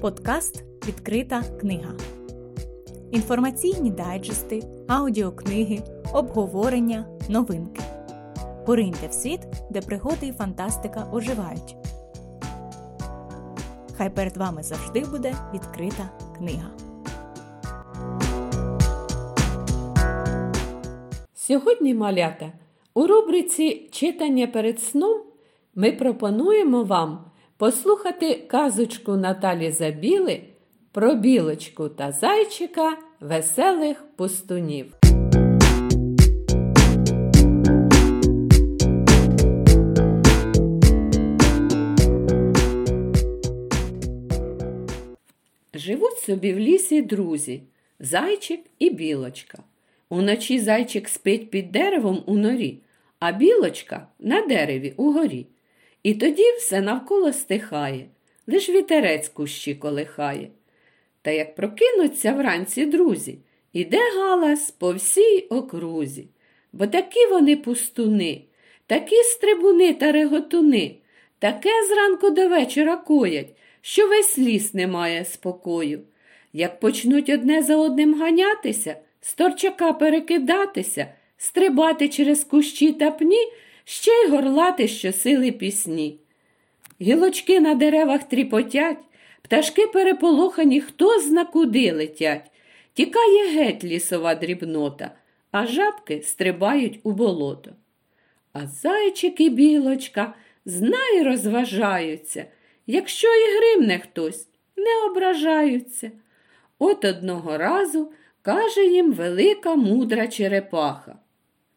Подкаст Відкрита книга. Інформаційні дайджести, аудіокниги, обговорення, новинки. Пориньте в світ, де пригоди і фантастика оживають. Хай перед вами завжди буде відкрита книга. Сьогодні, малята, у рубриці Читання перед сном ми пропонуємо вам послухати казочку Наталі Забіли про білочку та зайчика веселих пустунів. Живуть собі в лісі друзі зайчик і білочка. Уночі зайчик спить під деревом у норі, а білочка на дереві угорі. І тоді все навколо стихає, лиш вітерець кущі колихає. Та як прокинуться вранці друзі, іде галас по всій окрузі, бо такі вони пустуни, такі стрибуни та реготуни, таке зранку до вечора коять, що весь ліс не має спокою. Як почнуть одне за одним ганятися, з торчака перекидатися, стрибати через кущі та пні, ще й горлати щосили пісні. Гілочки на деревах тріпотять, пташки переполохані хто зна куди летять. Тікає геть лісова дрібнота, а жабки стрибають у болото. А зайчик і білочка знай розважаються. Якщо і гримне хтось, не ображаються. От одного разу каже їм велика мудра черепаха.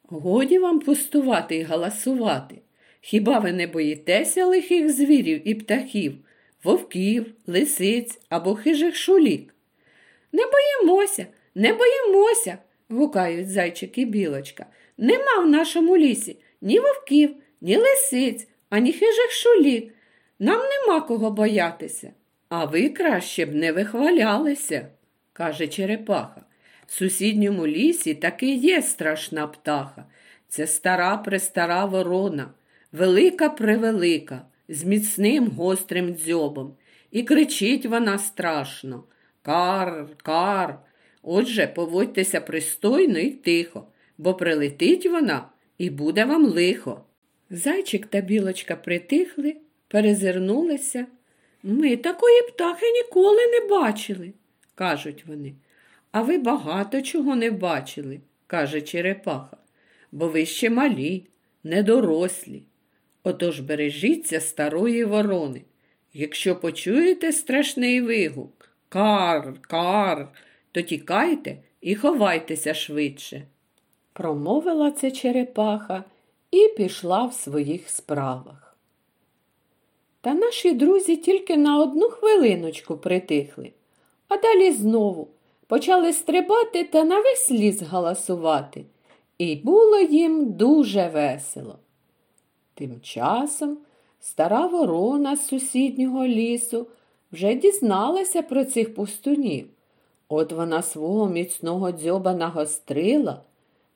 Годі вам пустувати й галасувати. Хіба ви не боїтеся лихих звірів і птахів, вовків, лисиць або хижих шулік? Не боїмося, не боїмося, гукають зайчик і білочка. Нема в нашому лісі ні вовків, ні лисиць, ані хижих шулік. Нам нема кого боятися. А ви краще б не вихвалялися, каже Черепаха. В сусідньому лісі таки є страшна птаха. Це стара престара ворона, велика превелика, з міцним гострим дзьобом. І кричить вона страшно. Кар, кар. Отже, поводьтеся пристойно і тихо, бо прилетить вона і буде вам лихо. Зайчик та білочка притихли, перезирнулися. Ми такої птахи ніколи не бачили, кажуть вони. А ви багато чого не бачили, каже Черепаха, бо ви ще малі, недорослі. Отож бережіться старої ворони. Якщо почуєте страшний вигук кар, кар, то тікайте і ховайтеся швидше. Промовила це черепаха і пішла в своїх справах. Та наші друзі тільки на одну хвилиночку притихли, а далі знову почали стрибати та на весь ліс галасувати. І було їм дуже весело. Тим часом стара ворона з сусіднього лісу вже дізналася про цих пустунів. От вона свого міцного дзьоба нагострила,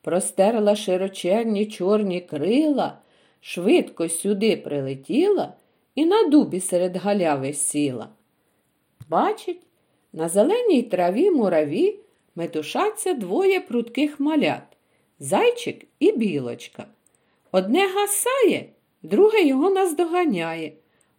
простерла широченні чорні крила, швидко сюди прилетіла і на дубі серед галяви сіла. Бачить, на зеленій траві мураві метушаться двоє прудких малят зайчик і білочка. Одне гасає, друге його наздоганяє.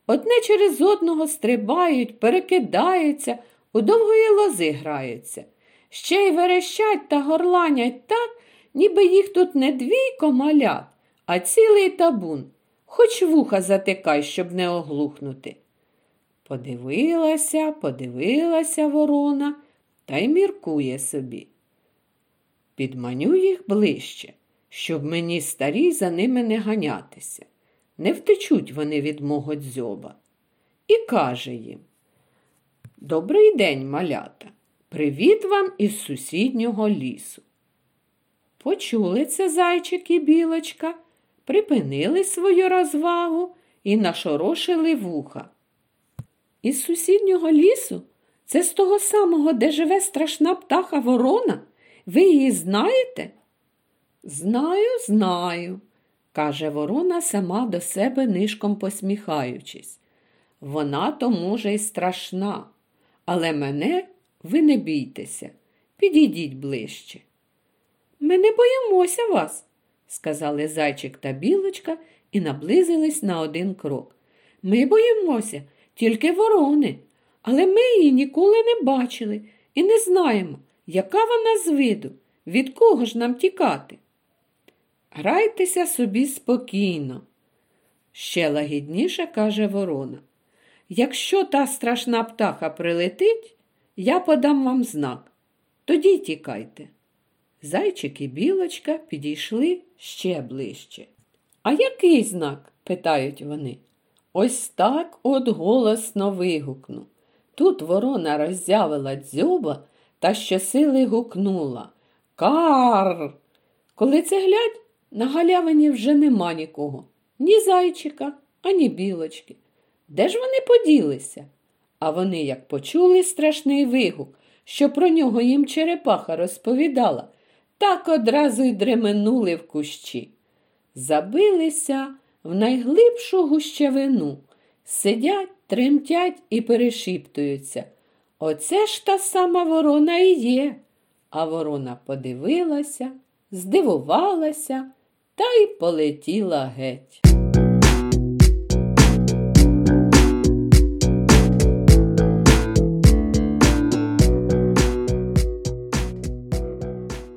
Одне через одного стрибають, перекидаються, у довгої лози граються. Ще й верещать та горланять так, ніби їх тут не двійко малят, а цілий табун. Хоч вуха затикай, щоб не оглухнути. Подивилася, подивилася ворона та й міркує собі. Підманю їх ближче, щоб мені старі за ними не ганятися. Не втечуть вони від мого дзьоба. І каже їм Добрий день, малята, привіт вам із сусіднього лісу. Почули це зайчик і білочка, припинили свою розвагу і нашорошили вуха. Із сусіднього лісу це з того самого, де живе страшна птаха ворона. Ви її знаєте? Знаю, знаю, каже ворона сама до себе нишком посміхаючись. Вона то, може, й страшна, Але мене ви не бійтеся, підійдіть ближче. Ми не боїмося вас, сказали зайчик та білочка і наблизились на один крок. Ми боїмося тільки ворони, але ми її ніколи не бачили і не знаємо, яка вона з виду, від кого ж нам тікати. Грайтеся собі спокійно, ще лагідніше каже ворона. Якщо та страшна птаха прилетить, я подам вам знак. Тоді тікайте. Зайчик і білочка підійшли ще ближче. А який знак? питають вони. Ось так от голосно вигукну. Тут ворона роззявила дзьоба та щосили гукнула Кар. Коли це глядь, на галявині вже нема нікого, ні зайчика, ані білочки. Де ж вони поділися? А вони, як почули страшний вигук, що про нього їм черепаха розповідала, так одразу й дременули в кущі. Забилися в найглибшу гущавину, сидять, тремтять і перешіптуються. Оце ж та сама ворона і є. А ворона подивилася, здивувалася та й полетіла геть.